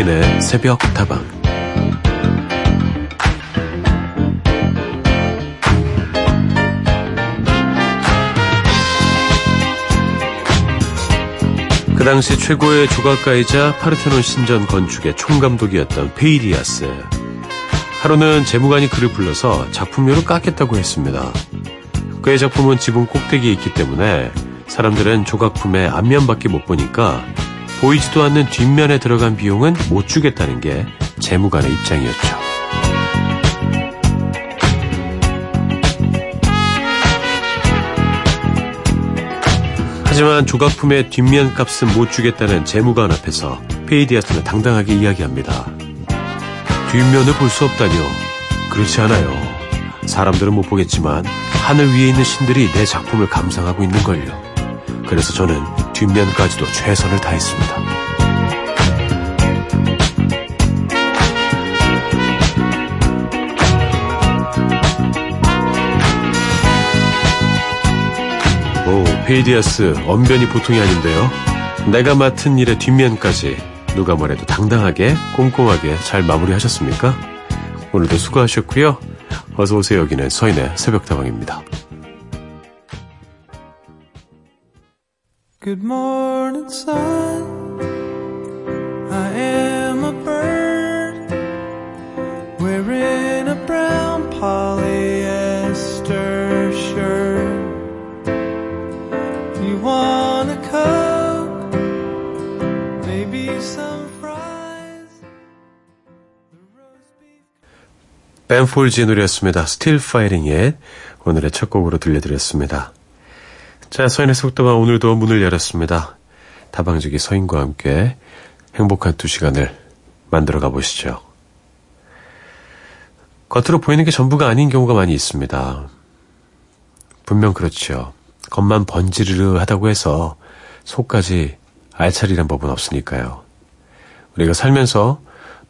서인의 새벽 다방 그 당시 최고의 조각가이자 파르테논 신전 건축의 총감독이었던 페이디아스. 하루는 재무관이 그를 불러서 작품료를 깎겠다고 했습니다. 그의 작품은 지붕 꼭대기에 있기 때문에 사람들은 조각품의 앞면밖에 못 보니까 보이지도 않는 뒷면에 들어간 비용은 못 주겠다는 게 재무관의 입장이었죠. 하지만 조각품의 뒷면 값은 못 주겠다는 재무관 앞에서 페이디아스는 당당하게 이야기합니다. 뒷면을 볼 수 없다뇨. 그렇지 않아요. 사람들은 못 보겠지만 하늘 위에 있는 신들이 내 작품을 감상하고 있는걸요. 그래서 저는 뒷면까지도 최선을 다했습니다. 오, 페이디아스, 언변이 보통이 아닌데요. 내가 맡은 일의 뒷면까지 누가 뭐래도 당당하게, 꼼꼼하게 잘 마무리하셨습니까? 오늘도 수고하셨고요. 어서 오세요. 여기는 서인의 새벽다방입니다. Good morning, sun. I am a bird wearing a brown polyester shirt. You want a coke? Maybe some fries? 벤폴지의 노래였습니다. Still Fighting It. 오늘의 첫 곡으로 들려드렸습니다. 자, 서인의 속도가 오늘도 문을 열었습니다. 다방지기 서인과 함께 행복한 두 시간을 만들어 가보시죠. 겉으로 보이는 게 전부가 아닌 경우가 많이 있습니다. 분명 그렇죠. 겉만 번지르르 하다고 해서 속까지 알차리란 법은 없으니까요. 우리가 살면서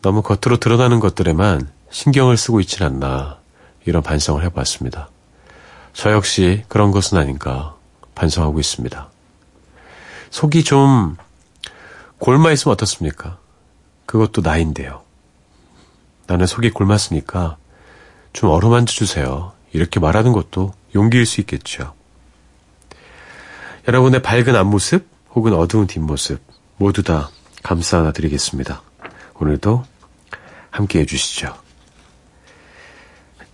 너무 겉으로 드러나는 것들에만 신경을 쓰고 있질 않나 이런 반성을 해봤습니다. 저 역시 그런 것은 아닌가 반성하고 있습니다. 속이 좀 골마 있으면 어떻습니까? 그것도 나인데요. 나는 속이 골맞으니까 좀 어루만져 주세요. 이렇게 말하는 것도 용기일 수 있겠죠. 여러분의 밝은 앞모습 혹은 어두운 뒷모습 모두 다 감사 하나 드리겠습니다. 오늘도 함께 해주시죠.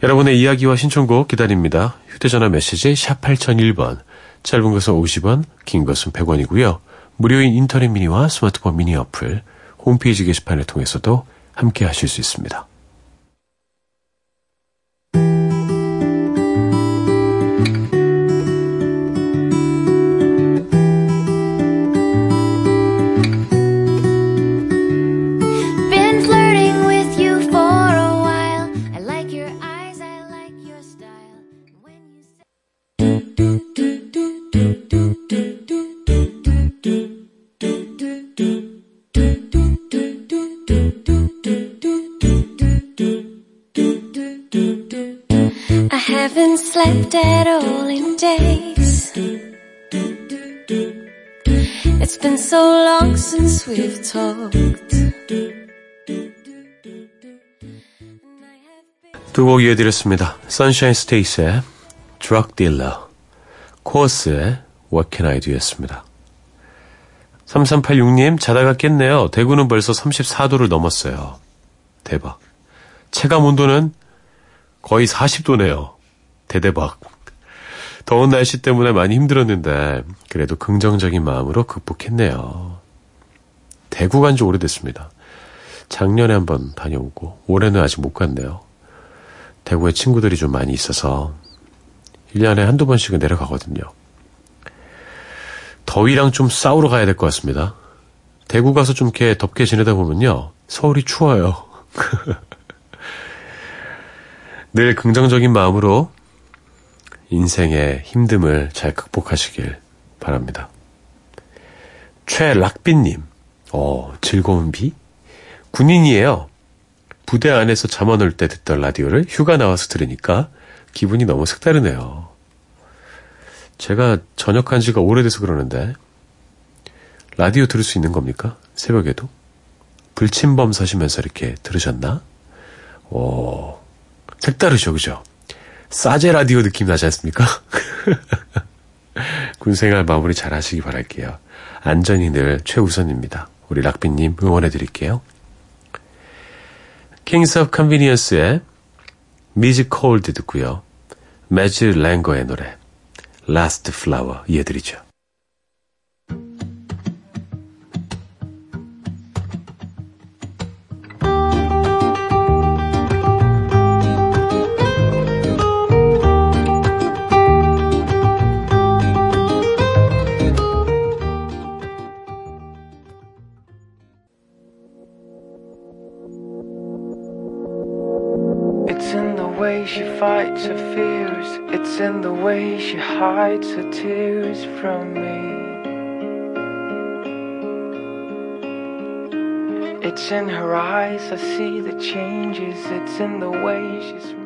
여러분의 이야기와 신청곡 기다립니다. 휴대전화 메시지 샵 8001번 짧은 것은 50원, 긴 것은 100원이고요. 무료인 인터넷 미니와 스마트폰 미니 어플, 홈페이지 게시판을 통해서도 함께 하실 수 있습니다. At all in days. It's been so long since we've talked. 두곡 이어드렸습니다. Sunshine Stace의 Drug Dealer, 코어스의 What Can I Do였습니다. 3386님, 자다가 깼네요. 대구는 벌써 34도를 넘었어요. 대박. 체감 온도는 거의 40도네요. 대대박. 더운 날씨 때문에 많이 힘들었는데 그래도 긍정적인 마음으로 극복했네요. 대구 간 지 오래됐습니다. 작년에 한번 다녀오고 올해는 아직 못 갔네요. 대구에 친구들이 좀 많이 있어서 1년에 한두 번씩은 내려가거든요. 더위랑 좀 싸우러 가야 될 것 같습니다. 대구 가서 좀 이렇게 덥게 지내다 보면요. 서울이 추워요. 늘 긍정적인 마음으로 인생의 힘듦을 잘 극복하시길 바랍니다. 최락빈님, 어, 즐거운 비? 군인이에요. 부대 안에서 잠안 올 때 듣던 라디오를 휴가 나와서 들으니까 기분이 너무 색다르네요. 제가 전역한 지가 오래돼서 그러는데, 라디오 들을 수 있는 겁니까? 새벽에도? 불침번 서시면서 이렇게 들으셨나? 오, 색다르죠, 그죠? 싸제 라디오 느낌 나지 않습니까? 군생활 마무리 잘 하시기 바랄게요. 안전이 늘 최우선입니다. 우리 락비님 응원해 드릴게요. Kings of Convenience의 콜드 듣고요. 매즈 랭거의 노래 Last Flower 이어드리죠. Hides her tears from me. It's in her eyes, I see the changes. It's in the way she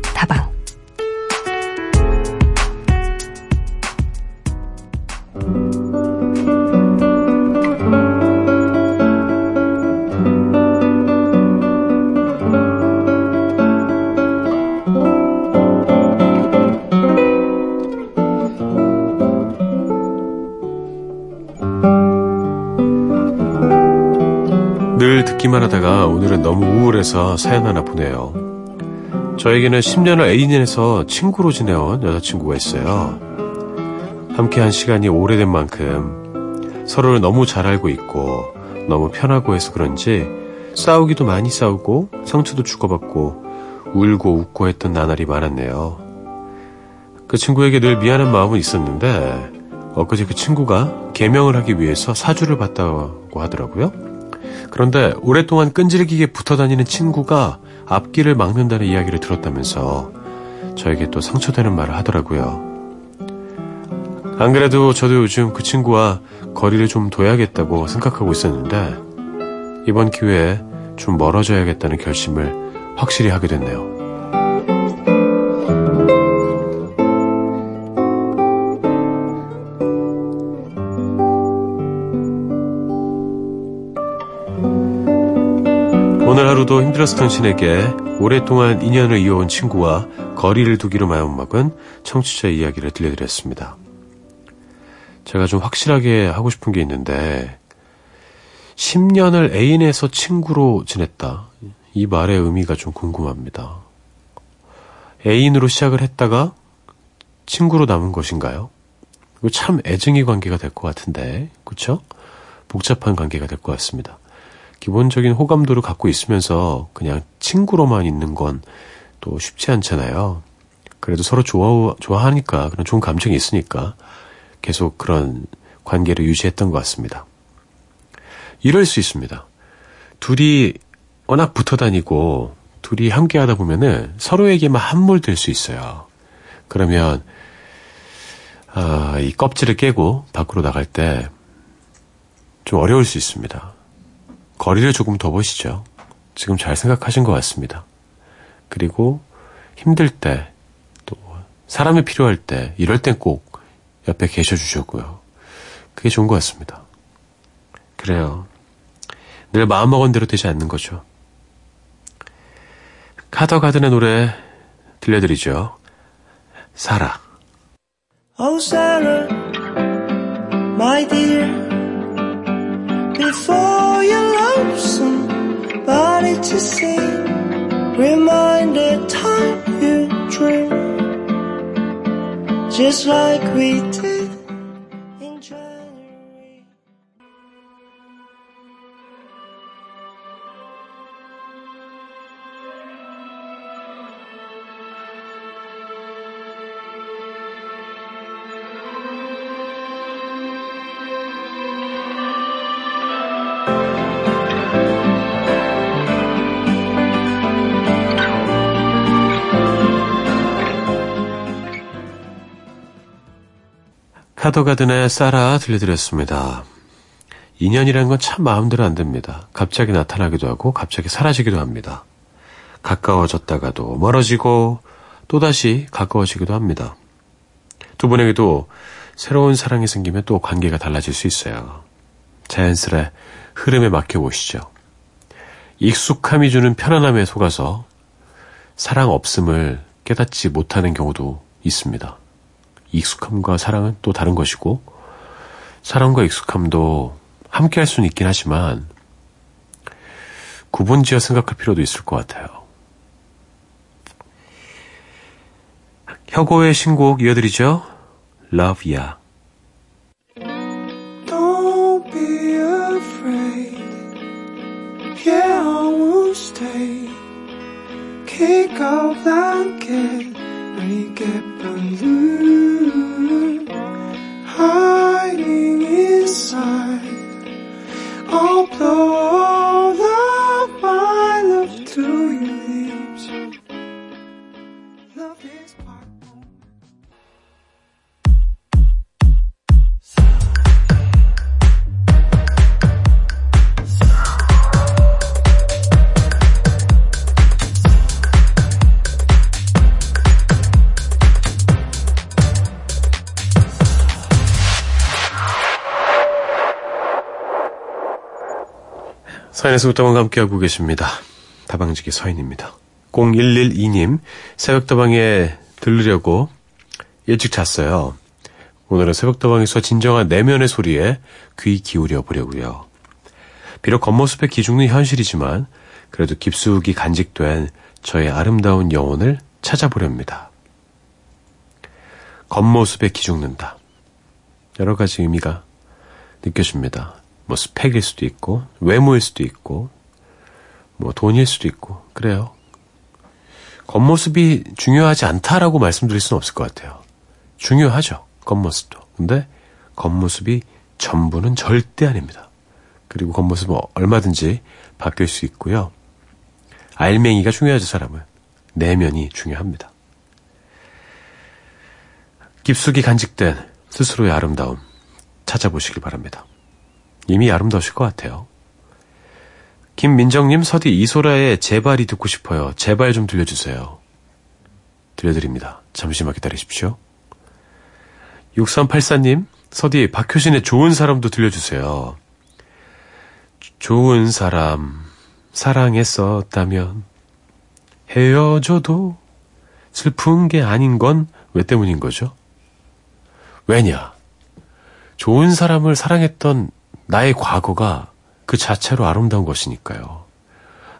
듣기만 하다가 오늘은 너무 우울해서 사연 하나 보내요. 저에게는 10년을 애인에서 친구로 지내온 여자친구가 있어요. 함께 한 시간이 오래된 만큼 서로를 너무 잘 알고 있고 너무 편하고 해서 그런지 싸우기도 많이 싸우고 상처도 주고받고 울고 웃고 했던 나날이 많았네요. 그 친구에게 늘 미안한 마음은 있었는데 엊그제 그 친구가 개명을 하기 위해서 사주를 봤다고 하더라고요. 그런데 오랫동안 끈질기게 붙어 다니는 친구가 앞길을 막는다는 이야기를 들었다면서 저에게 또 상처되는 말을 하더라고요. 안 그래도 저도 요즘 그 친구와 거리를 좀 둬야겠다고 생각하고 있었는데 이번 기회에 좀 멀어져야겠다는 결심을 확실히 하게 됐네요. 힘들었을 당신에게 오랫동안 인연을 이어온 친구와 거리를 두기로 마음먹은 청취자 이야기를 들려드렸습니다. 제가 좀 확실하게 하고 싶은 게 있는데 10년을 애인에서 친구로 지냈다. 이 말의 의미가 좀 궁금합니다. 애인으로 시작을 했다가 친구로 남은 것인가요? 참 애증이 관계가 될 것 같은데, 그쵸? 복잡한 관계가 될 것 같습니다. 기본적인 호감도를 갖고 있으면서 그냥 친구로만 있는 건 또 쉽지 않잖아요. 그래도 서로 좋아, 좋아하니까, 그런 좋은 감정이 있으니까 계속 그런 관계를 유지했던 것 같습니다. 이럴 수 있습니다. 둘이 워낙 붙어 다니고, 둘이 함께 하다 보면은 서로에게만 함몰될 수 있어요. 그러면, 아, 이 껍질을 깨고 밖으로 나갈 때 좀 어려울 수 있습니다. 거리를 조금 더 보시죠. 지금 잘 생각하신 것 같습니다. 그리고 힘들 때, 또 사람이 필요할 때, 이럴 땐 꼭 옆에 계셔 주셨고요. 그게 좋은 것 같습니다. 그래요. 늘 마음먹은 대로 되지 않는 거죠. 카더 가든의 노래 들려드리죠. 사라. Oh, Sarah, my dear. before to see. Remind the time you dream, just like we did. 카더가든의 사라 들려드렸습니다. 인연이라는 건참 마음대로 안 됩니다. 갑자기 나타나기도 하고 갑자기 사라지기도 합니다. 가까워졌다가도 멀어지고 또다시 가까워지기도 합니다. 두 분에게도 새로운 사랑이 생기면 또 관계가 달라질 수 있어요. 자연스레 흐름에 맡겨보시죠. 익숙함이 주는 편안함에 속아서 사랑 없음을 깨닫지 못하는 경우도 있습니다. 익숙함과 사랑은 또 다른 것이고, 사랑과 익숙함도 함께 할 수는 있긴 하지만, 구분지어 생각할 필요도 있을 것 같아요. 혁오의 신곡 이어드리죠. Love Ya. Don't be afraid. Yeah, I will stay. Kick off that get, make it balloon. Hiding inside. I'll blow 서인에서 웃다방과 함께하고 계십니다. 다방지기 서인입니다. 0112님, 새벽다방에 들으려고 일찍 잤어요. 오늘은 새벽다방에서 진정한 내면의 소리에 귀 기울여 보려고요. 비록 겉모습에 기죽는 현실이지만 그래도 깊숙이 간직된 저의 아름다운 영혼을 찾아보렵니다. 겉모습에 기죽는다. 여러 가지 의미가 느껴집니다. 뭐 스펙일 수도 있고 외모일 수도 있고 뭐 돈일 수도 있고 그래요. 겉모습이 중요하지 않다라고 말씀드릴 수는 없을 것 같아요. 중요하죠. 겉모습도. 근데 겉모습이 전부는 절대 아닙니다. 그리고 겉모습은 얼마든지 바뀔 수 있고요. 알맹이가 중요하죠, 사람은. 내면이 중요합니다. 깊숙이 간직된 스스로의 아름다움 찾아보시길 바랍니다. 이미 아름다우실 것 같아요. 김민정님, 서디 이소라의 제발이 듣고 싶어요. 제발 좀 들려주세요. 들려드립니다. 잠시만 기다리십시오. 6384님, 서디 박효신의 좋은 사람도 들려주세요. 좋은 사람, 사랑했었다면 헤어져도 슬픈 게 아닌 건 왜 때문인 거죠? 왜냐? 좋은 사람을 사랑했던 나의 과거가 그 자체로 아름다운 것이니까요.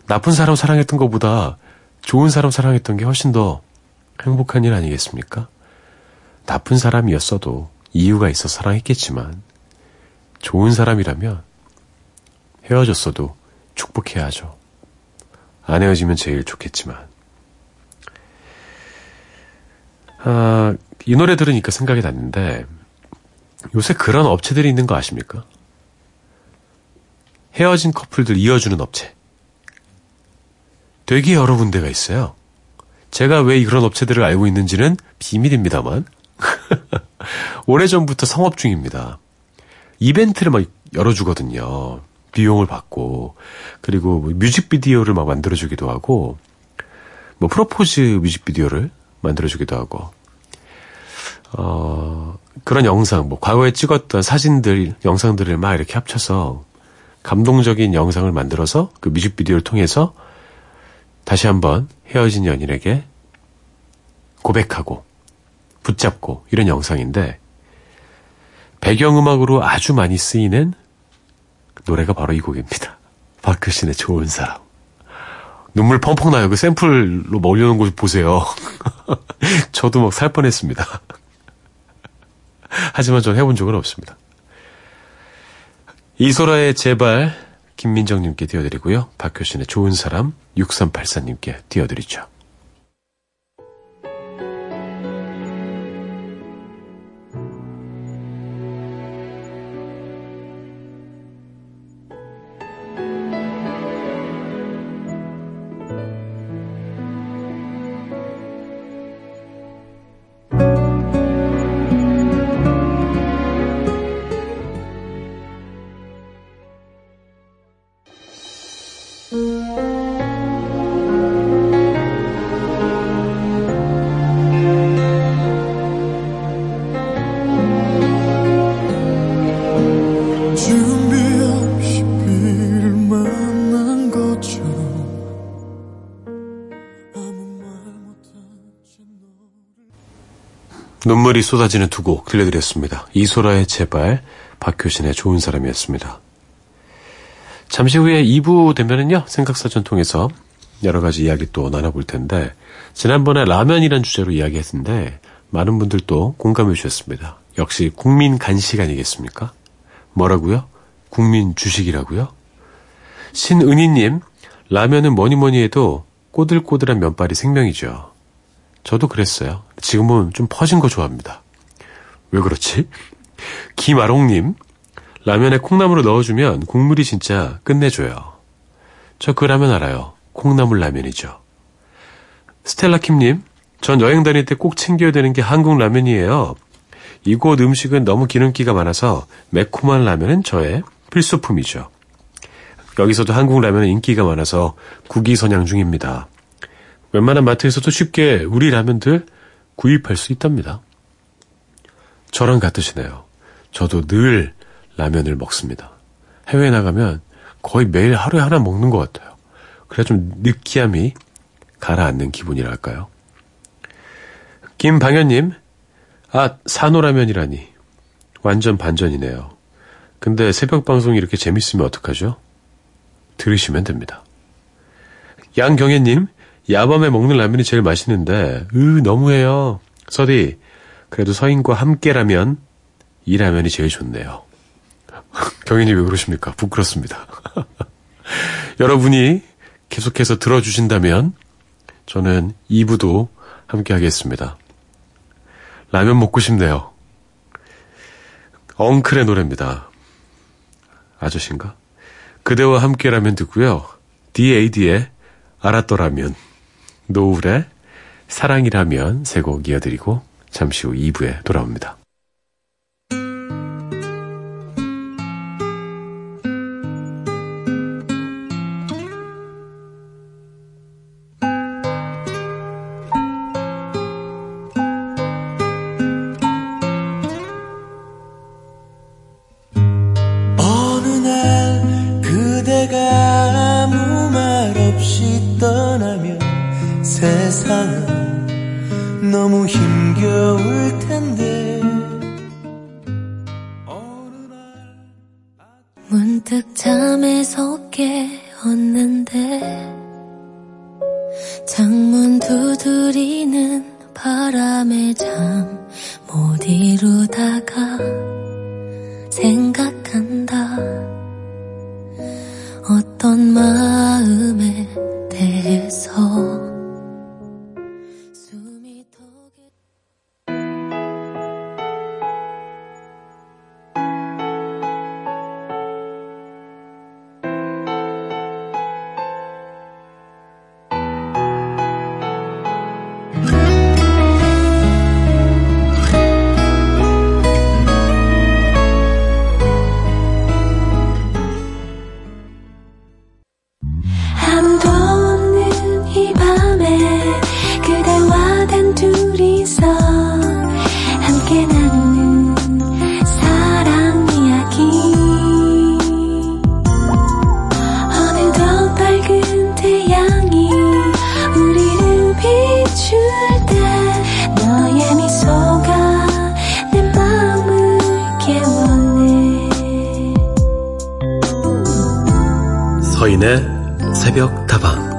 나쁜 사람 사랑했던 것보다 좋은 사람 사랑했던 게 훨씬 더 행복한 일 아니겠습니까? 나쁜 사람이었어도 이유가 있어 사랑했겠지만 좋은 사람이라면 헤어졌어도 축복해야죠. 안 헤어지면 제일 좋겠지만. 아, 이 노래 들으니까 생각이 났는데 요새 그런 업체들이 있는 거 아십니까? 헤어진 커플들 이어주는 업체. 되게 여러 군데가 있어요. 제가 왜 이런 업체들을 알고 있는지는 비밀입니다만. 오래전부터 성업 중입니다. 이벤트를 막 열어주거든요. 비용을 받고. 그리고 뭐 뮤직비디오를 막 만들어주기도 하고. 뭐 프로포즈 뮤직비디오를 만들어주기도 하고. 어, 그런 영상, 뭐 과거에 찍었던 사진들, 영상들을 막 이렇게 합쳐서 감동적인 영상을 만들어서 그 뮤직비디오를 통해서 다시 한번 헤어진 연인에게 고백하고 붙잡고 이런 영상인데 배경음악으로 아주 많이 쓰이는 노래가 바로 이 곡입니다. 박효신의 좋은 사람. 눈물 펑펑 나요. 그 샘플로 뭐 올려놓은 곳 보세요. 저도 막 살 뻔했습니다. 하지만 전 해본 적은 없습니다. 이소라의 제발 김민정님께 띄워드리고요. 박효신의 좋은 사람 6384님께 띄워드리죠. 눈물이 쏟아지는 두 곡 들려드렸습니다. 이소라의 제발, 박효신의 좋은 사람이었습니다. 잠시 후에 2부 되면은요, 생각사전 통해서 여러 가지 이야기 또 나눠볼 텐데, 지난번에 라면이란 주제로 이야기했는데, 많은 분들도 공감해 주셨습니다. 역시 국민 간식 아니겠습니까? 뭐라고요? 국민 주식이라고요? 신은희님, 라면은 뭐니 뭐니 해도 꼬들꼬들한 면발이 생명이죠. 저도 그랬어요. 지금은 좀 퍼진 거 좋아합니다. 왜 그렇지? 김아롱님, 라면에 콩나물을 넣어주면 국물이 진짜 끝내줘요. 저 그 라면 알아요. 콩나물 라면이죠. 스텔라킴님, 전 여행 다닐 때 꼭 챙겨야 되는 게 한국 라면이에요. 이곳 음식은 너무 기름기가 많아서 매콤한 라면은 저의 필수품이죠. 여기서도 한국 라면은 인기가 많아서 국위선양 중입니다. 웬만한 마트에서도 쉽게 우리 라면들 구입할 수 있답니다. 저랑 같으시네요. 저도 늘 라면을 먹습니다. 해외에 나가면 거의 매일 하루에 하나 먹는 것 같아요. 그래야 좀 느끼함이 가라앉는 기분이랄까요. 김방현님, 아, 산호라면이라니. 완전 반전이네요. 근데 새벽 방송이 이렇게 재밌으면 어떡하죠? 들으시면 됩니다. 양경혜님, 야밤에 먹는 라면이 제일 맛있는데, 으, 너무해요. 서디, 그래도 서인과 함께라면 이 라면이 제일 좋네요. 경혜님 왜 그러십니까? 부끄럽습니다. 여러분이 계속해서 들어주신다면 저는 2부도 함께 하겠습니다. 라면 먹고 싶네요. 엉클의 노래입니다. 아저씨인가? 그대와 함께라면 듣고요. DAD의 알았더라면, 노을의 사랑이라면 세 곡 이어드리고 잠시 후 2부에 돌아옵니다. 문득 잠에서 깨었는데 창문 두드리는 바람에 잠 못 이루다가 생각한다. 어떤 마음 서인의 새벽 다방.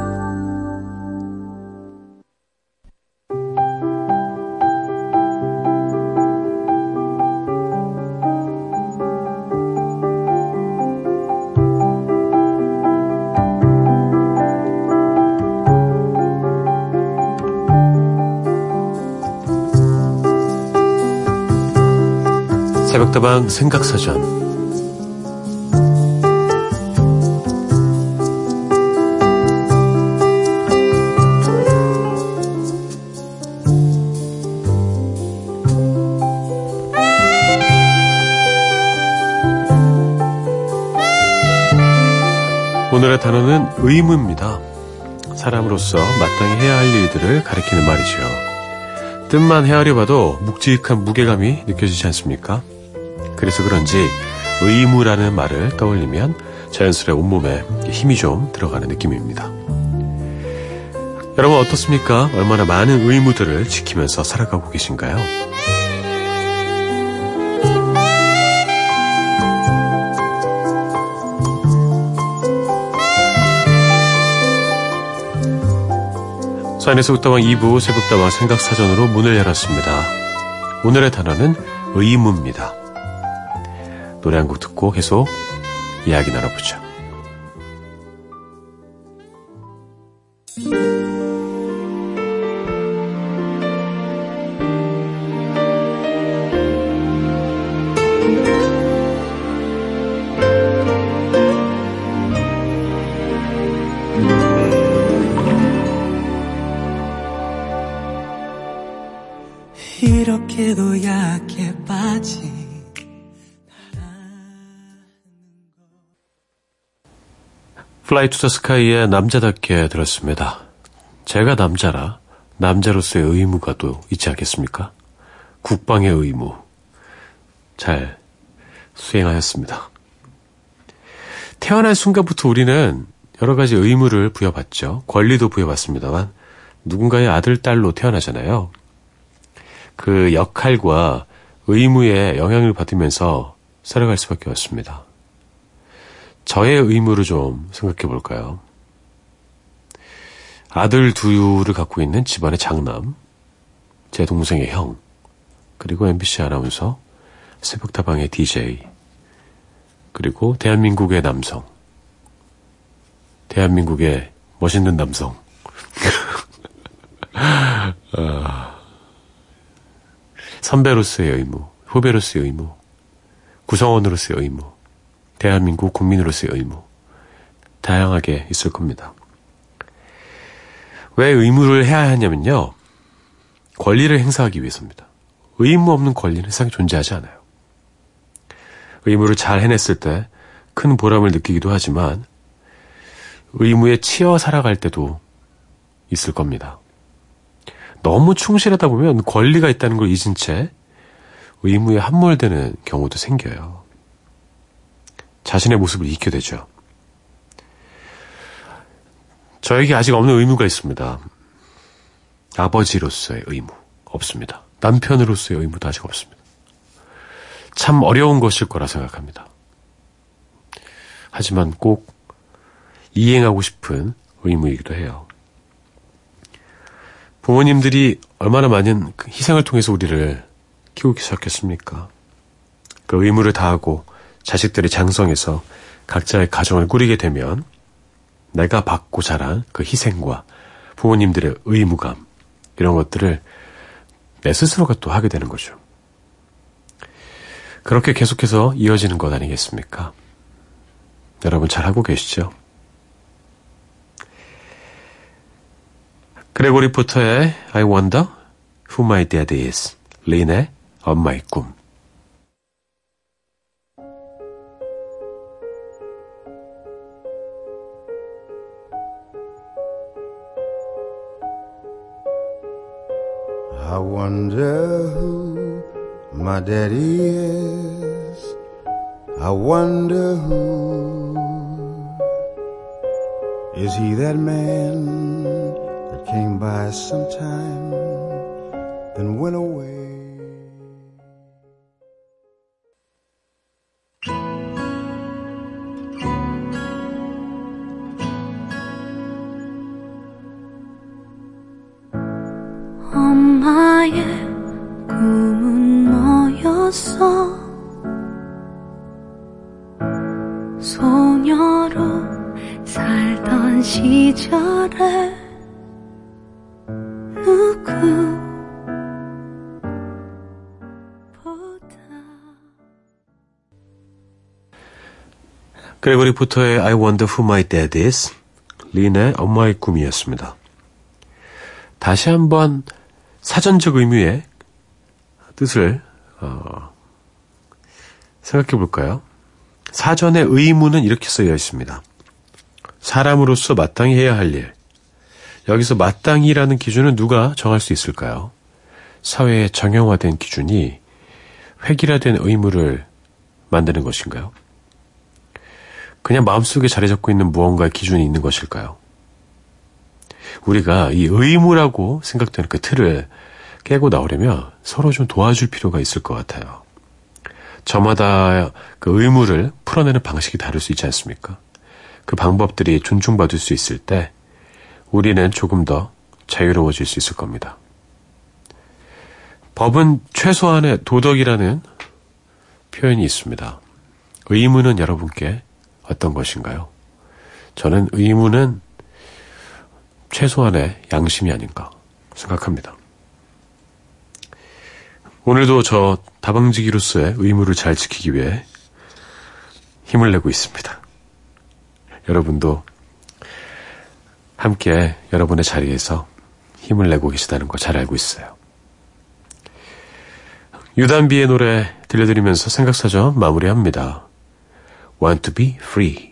새벽다방 생각사전 단어는 의무입니다. 사람으로서 마땅히 해야 할 일들을 가리키는 말이죠. 뜻만 헤아려 봐도 묵직한 무게감이 느껴지지 않습니까? 그래서 그런지 의무라는 말을 떠올리면 자연스레 온몸에 힘이 좀 들어가는 느낌입니다. 여러분 어떻습니까? 얼마나 많은 의무들을 지키면서 살아가고 계신가요? 사인에서 웃다방 2부 새벽다방 생각사전으로 문을 열었습니다. 오늘의 단어는 의무입니다. 노래 한 곡 듣고 계속 이야기 나눠보죠. Fly to the Sky의 남자답게 들었습니다. 제가 남자라 남자로서의 의무가 또 있지 않겠습니까? 국방의 의무 잘 수행하였습니다. 태어난 순간부터 우리는 여러 가지 의무를 부여받죠. 권리도 부여받습니다만 누군가의 아들, 딸로 태어나잖아요. 그 역할과 의무에 영향을 받으면서 살아갈 수밖에 없습니다. 저의 의무를 좀 생각해 볼까요? 아들 두유를 갖고 있는 집안의 장남, 제 동생의 형, 그리고 MBC 아나운서, 새벽다방의 DJ, 그리고 대한민국의 남성, 대한민국의 멋있는 남성. 아, 선배로서의 의무, 후배로서의 의무, 구성원으로서의 의무, 대한민국 국민으로서의 의무, 다양하게 있을 겁니다. 왜 의무를 해야 하냐면요. 권리를 행사하기 위해서입니다. 의무 없는 권리는 세상에 존재하지 않아요. 의무를 잘 해냈을 때 큰 보람을 느끼기도 하지만 의무에 치여 살아갈 때도 있을 겁니다. 너무 충실하다 보면 권리가 있다는 걸 잊은 채 의무에 함몰되는 경우도 생겨요. 자신의 모습을 잊게 되죠. 저에게 아직 없는 의무가 있습니다. 아버지로서의 의무 없습니다. 남편으로서의 의무도 아직 없습니다. 참 어려운 것일 거라 생각합니다. 하지만 꼭 이행하고 싶은 의무이기도 해요. 부모님들이 얼마나 많은 그 희생을 통해서 우리를 키우기 시작했습니까? 그 의무를 다하고 자식들이 장성해서 각자의 가정을 꾸리게 되면 내가 받고 자란 그 희생과 부모님들의 의무감, 이런 것들을 내 스스로가 또 하게 되는 거죠. 그렇게 계속해서 이어지는 것 아니겠습니까? 여러분 잘 하고 계시죠? 그레고리 포터의 I Wonder Who My Dad Is, 린의 엄마의 꿈. I wonder who my daddy is. I wonder who is he that man that came by sometime then went away. 시절에 누구보다 그레고리 포터의 I Wonder Who My Dad Is, 린의 엄마의 꿈이었습니다. 다시 한번 사전적 의미의 뜻을 어, 생각해 볼까요? 사전의 의무는 이렇게 쓰여 있습니다. 사람으로서 마땅히 해야 할 일. 여기서 마땅히라는 기준은 누가 정할 수 있을까요? 사회에 정형화된 기준이 획일화된 의무를 만드는 것인가요? 그냥 마음속에 자리 잡고 있는 무언가의 기준이 있는 것일까요? 우리가 이 의무라고 생각되는 그 틀을 깨고 나오려면 서로 좀 도와줄 필요가 있을 것 같아요. 저마다 그 의무를 풀어내는 방식이 다를 수 있지 않습니까? 그 방법들이 존중받을 수 있을 때 우리는 조금 더 자유로워질 수 있을 겁니다. 법은 최소한의 도덕이라는 표현이 있습니다. 의무는 여러분께 어떤 것인가요? 저는 의무는 최소한의 양심이 아닌가 생각합니다. 오늘도 저 다방지기로서의 의무를 잘 지키기 위해 힘을 내고 있습니다. 여러분도 함께 여러분의 자리에서 힘을 내고 계시다는 거 잘 알고 있어요. 유단비의 노래 들려드리면서 생각사전 마무리합니다. Want to be free.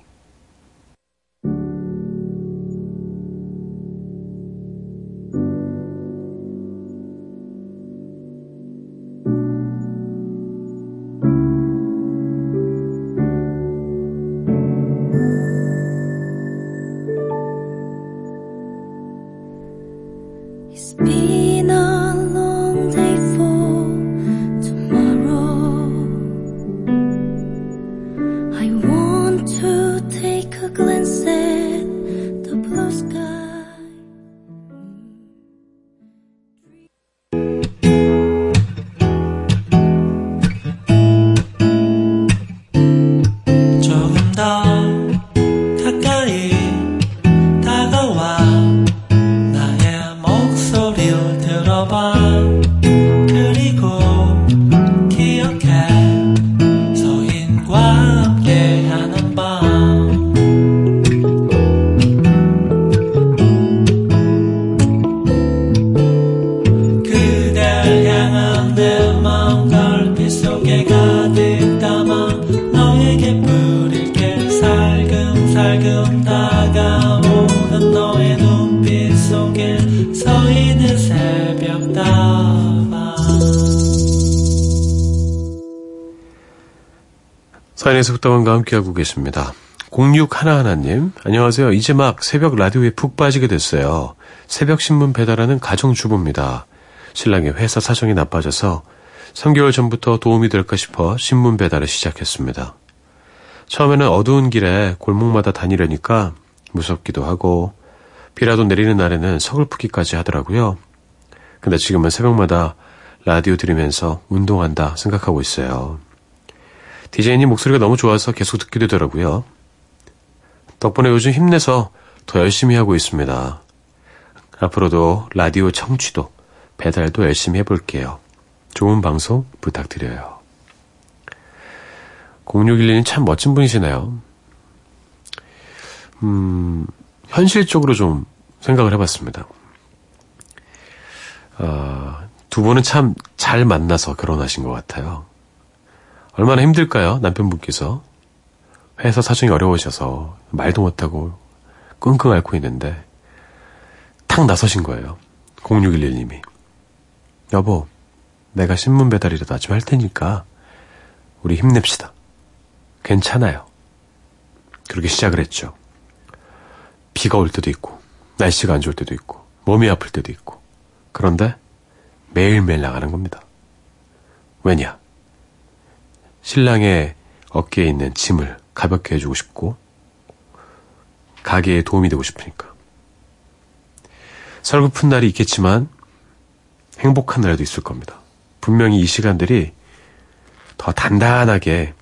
사인의 속담원과 함께하고 계십니다. 0611님, 안녕하세요. 이제 막 새벽 라디오에 푹 빠지게 됐어요. 새벽 신문 배달하는 가정주부입니다. 신랑의 회사 사정이 나빠져서 3개월 전부터 도움이 될까 싶어 신문 배달을 시작했습니다. 처음에는 어두운 길에 골목마다 다니려니까 무섭기도 하고 비라도 내리는 날에는 서글프기까지 하더라고요. 근데 지금은 새벽마다 라디오 들으면서 운동한다 생각하고 있어요. 디제이님 목소리가 너무 좋아서 계속 듣게 되더라고요. 덕분에 요즘 힘내서 더 열심히 하고 있습니다. 앞으로도 라디오 청취도, 배달도 열심히 해볼게요. 좋은 방송 부탁드려요. 0612님 참 멋진 분이시네요. 음, 현실적으로 좀 생각을 해봤습니다. 아, 두 분은 참 잘 만나서 결혼하신 것 같아요. 얼마나 힘들까요? 남편분께서. 회사 사정이 어려우셔서 말도 못하고 끙끙 앓고 있는데 탁 나서신 거예요. 0611님이. 여보, 내가 신문 배달이라도 아침 할 테니까 우리 힘냅시다. 괜찮아요. 그렇게 시작을 했죠. 비가 올 때도 있고, 날씨가 안 좋을 때도 있고, 몸이 아플 때도 있고. 그런데 매일매일 나가는 겁니다. 왜냐? 신랑의 어깨에 있는 짐을 가볍게 해주고 싶고, 가게에 도움이 되고 싶으니까. 설글픈 날이 있겠지만, 행복한 날도 있을 겁니다. 분명히 이 시간들이 더 단단하게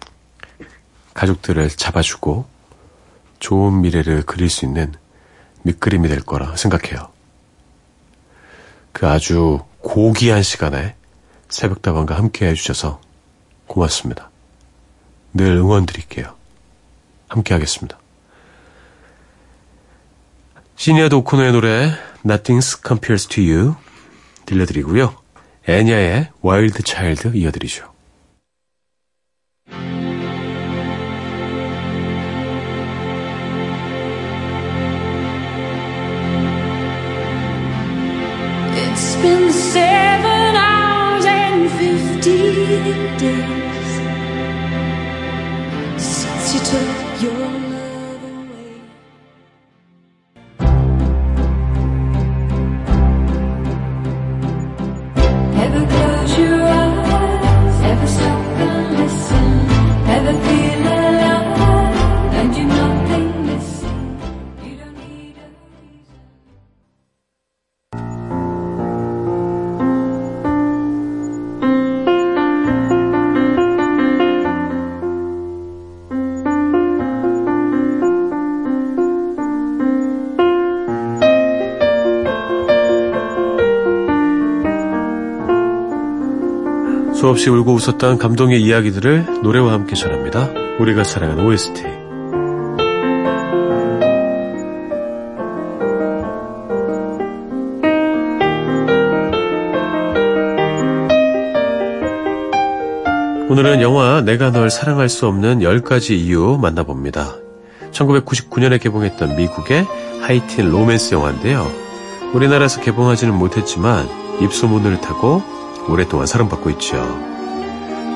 가족들을 잡아주고 좋은 미래를 그릴 수 있는 밑그림이 될 거라 생각해요. 그 아주 고귀한 시간에 새벽다방과 함께 해주셔서 고맙습니다. 늘 응원 드릴게요. 함께 하겠습니다. 시니어 도코노의 노래 Nothing Compares to You 들려드리고요. 애냐의 와일드 차일드 이어드리죠. 수없이 울고 웃었던 감동의 이야기들을 노래와 함께 전합니다. 우리가 사랑하는 OST. 오늘은 영화 내가 널 사랑할 수 없는 10가지 이유 만나봅니다. 1999년에 개봉했던 미국의 하이틴 로맨스 영화인데요. 우리나라에서 개봉하지는 못했지만 입소문을 타고 오랫동안 사랑받고 있죠.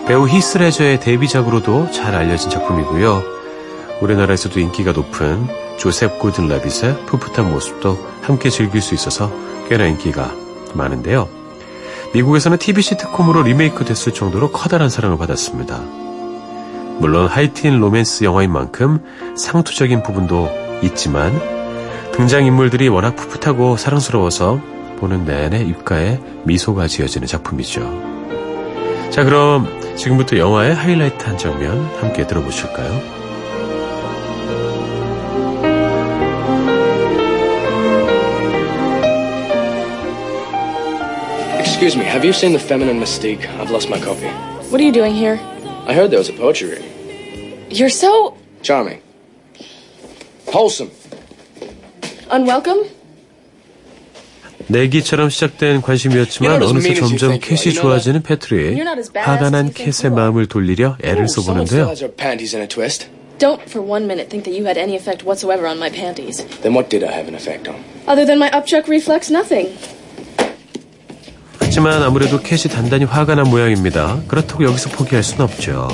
배우 히스레저의 데뷔작으로도 잘 알려진 작품이고요. 우리나라에서도 인기가 높은 조셉 고든 레빗의 풋풋한 모습도 함께 즐길 수 있어서 꽤나 인기가 많은데요. 미국에서는 TV 시트콤으로 리메이크 됐을 정도로 커다란 사랑을 받았습니다. 물론 하이틴 로맨스 영화인 만큼 상투적인 부분도 있지만 등장인물들이 워낙 풋풋하고 사랑스러워서 보는 내내 입가에 미소가 지어지는 작품이죠. 자, 그럼 지금부터 영화의 하이라이트 한 장면 함께 들어보실까요? Excuse me, have you seen The Feminine Mystique? I've lost my copy. What are you doing here? I heard there was a poetry reading. You're so Charming. Wholesome. unwelcome. 내기처럼 시작된 관심이었지만 You're not as 어느새 mean as you 점점. 캣이 좋아지는 badass 화가 난 캣의. 마음을 돌리려 애를 써보는데요. Don't for one minute think that you had any effect whatsoever on my panties. Then what did I have an effect on? Other than my upchuck reflex, nothing. 하지만 아무래도 캣이 단단히 화가 난 모양입니다. 그렇다고 여기서 포기할 순 없죠.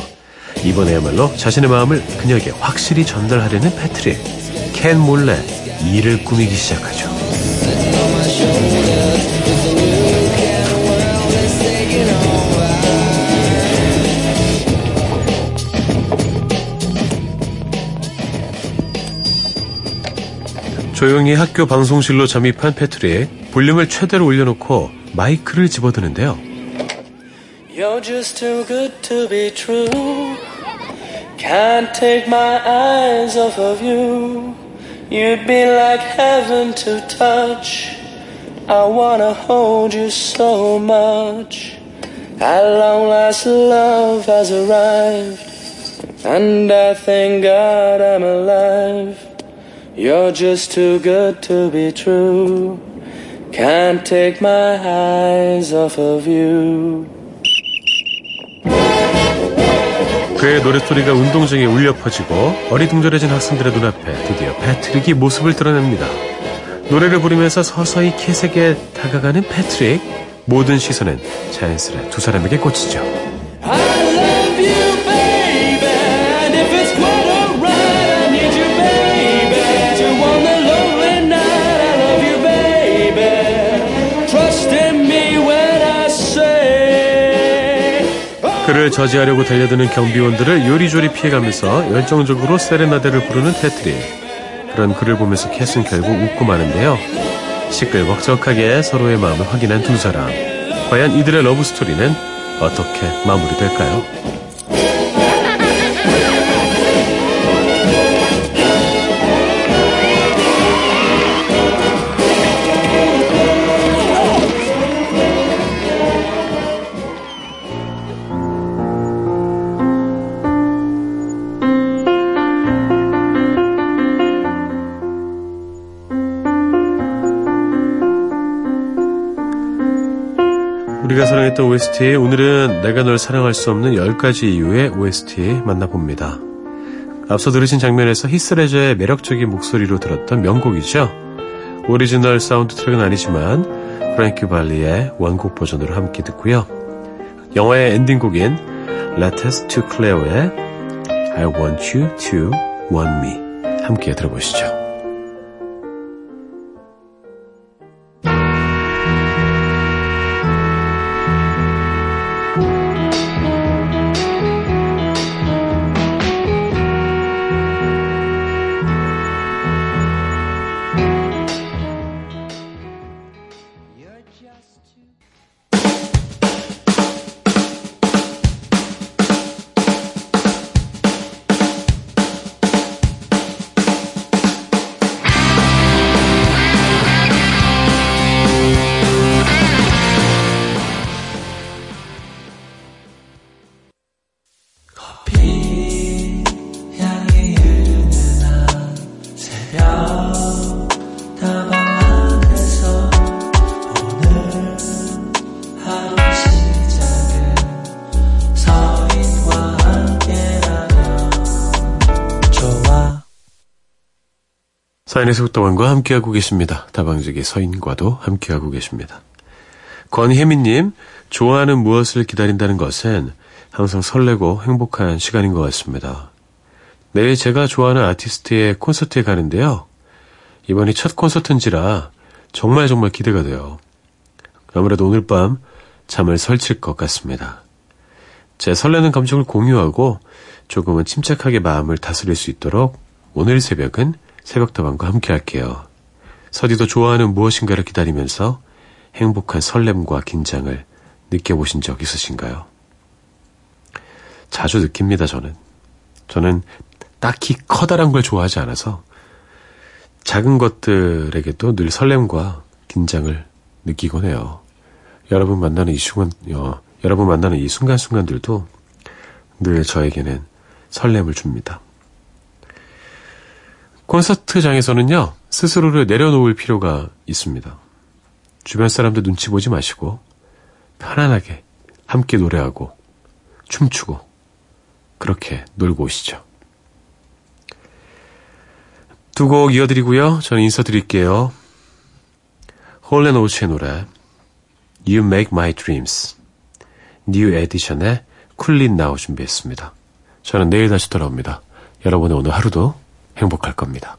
이번에야말로 자신의 마음을 그녀에게 확실히 전달하려는 패트릭. 캔 몰래 일을 꾸미기 시작하죠. 조용히 학교 방송실로 잠입한 패트릭. 볼륨을 최대로 올려놓고 마이크를 집어드는데요. You're just too good to be true. Can't take my eyes off of you. You'd be like heaven to touch. I wanna hold you so much. At long last, love has arrived. And I thank God I'm alive. You're just too good to be true. Can't take my eyes off of you. 그의 노랫소리가 운동장에 울려 퍼지고 어리둥절해진 학생들의 눈앞에 드디어 패트릭이 모습을 드러냅니다. 노래를 부르면서 서서히 캣에게 다가가는 패트릭. 모든 시선은 자연스레 두 사람에게 꽂히죠. 그를 저지하려고 달려드는 경비원들을 요리조리 피해가면서 열정적으로 세레나데를 부르는 패트릭. 그런 그를 보면서 캣은 결국 웃고 마는데요. 시끌벅적하게 서로의 마음을 확인한 두 사람. 과연 이들의 러브 스토리는 어떻게 마무리될까요? 했던 OST, 오늘은 내가 널 사랑할 수 없는 10가지 이유의 OST 만나봅니다. 앞서 들으신 장면에서 히스레저의 매력적인 목소리로 들었던 명곡이죠. 오리지널 사운드 트랙은 아니지만 프랭키 발리의 원곡 버전으로 함께 듣고요. 영화의 엔딩곡인 Letters to Cleo의 I Want You to Want Me 함께 들어보시죠. 사인의 속도원과 함께하고 계십니다. 다방직의 서인과도 함께하고 계십니다. 권혜민님, 좋아하는 무엇을 기다린다는 것은 항상 설레고 행복한 시간인 것 같습니다. 내일 제가 좋아하는 아티스트의 콘서트에 가는데요. 이번이 첫 콘서트인지라 정말 정말 기대가 돼요. 아무래도 오늘 밤 잠을 설칠 것 같습니다. 제 설레는 감정을 공유하고 조금은 침착하게 마음을 다스릴 수 있도록 오늘 새벽은 새벽다방과 함께 할게요. 서디도 좋아하는 무엇인가를 기다리면서 행복한 설렘과 긴장을 느껴보신 적 있으신가요? 자주 느낍니다, 저는. 저는 딱히 커다란 걸 좋아하지 않아서 작은 것들에게도 늘 설렘과 긴장을 느끼곤 해요. 여러분 만나는 이 순간, 어, 여러분 만나는 이 순간순간들도 늘 저에게는 설렘을 줍니다. 콘서트장에서는요, 스스로를 내려놓을 필요가 있습니다. 주변 사람들 눈치 보지 마시고, 편안하게 함께 노래하고, 춤추고, 그렇게 놀고 오시죠. 두 곡 이어드리고요. 저는 인사드릴게요. 홀렌오츠의 노래 You Make My Dreams New Edition의 Cool It Now 준비했습니다. 저는 내일 다시 돌아옵니다. 여러분의 오늘 하루도 행복할 겁니다.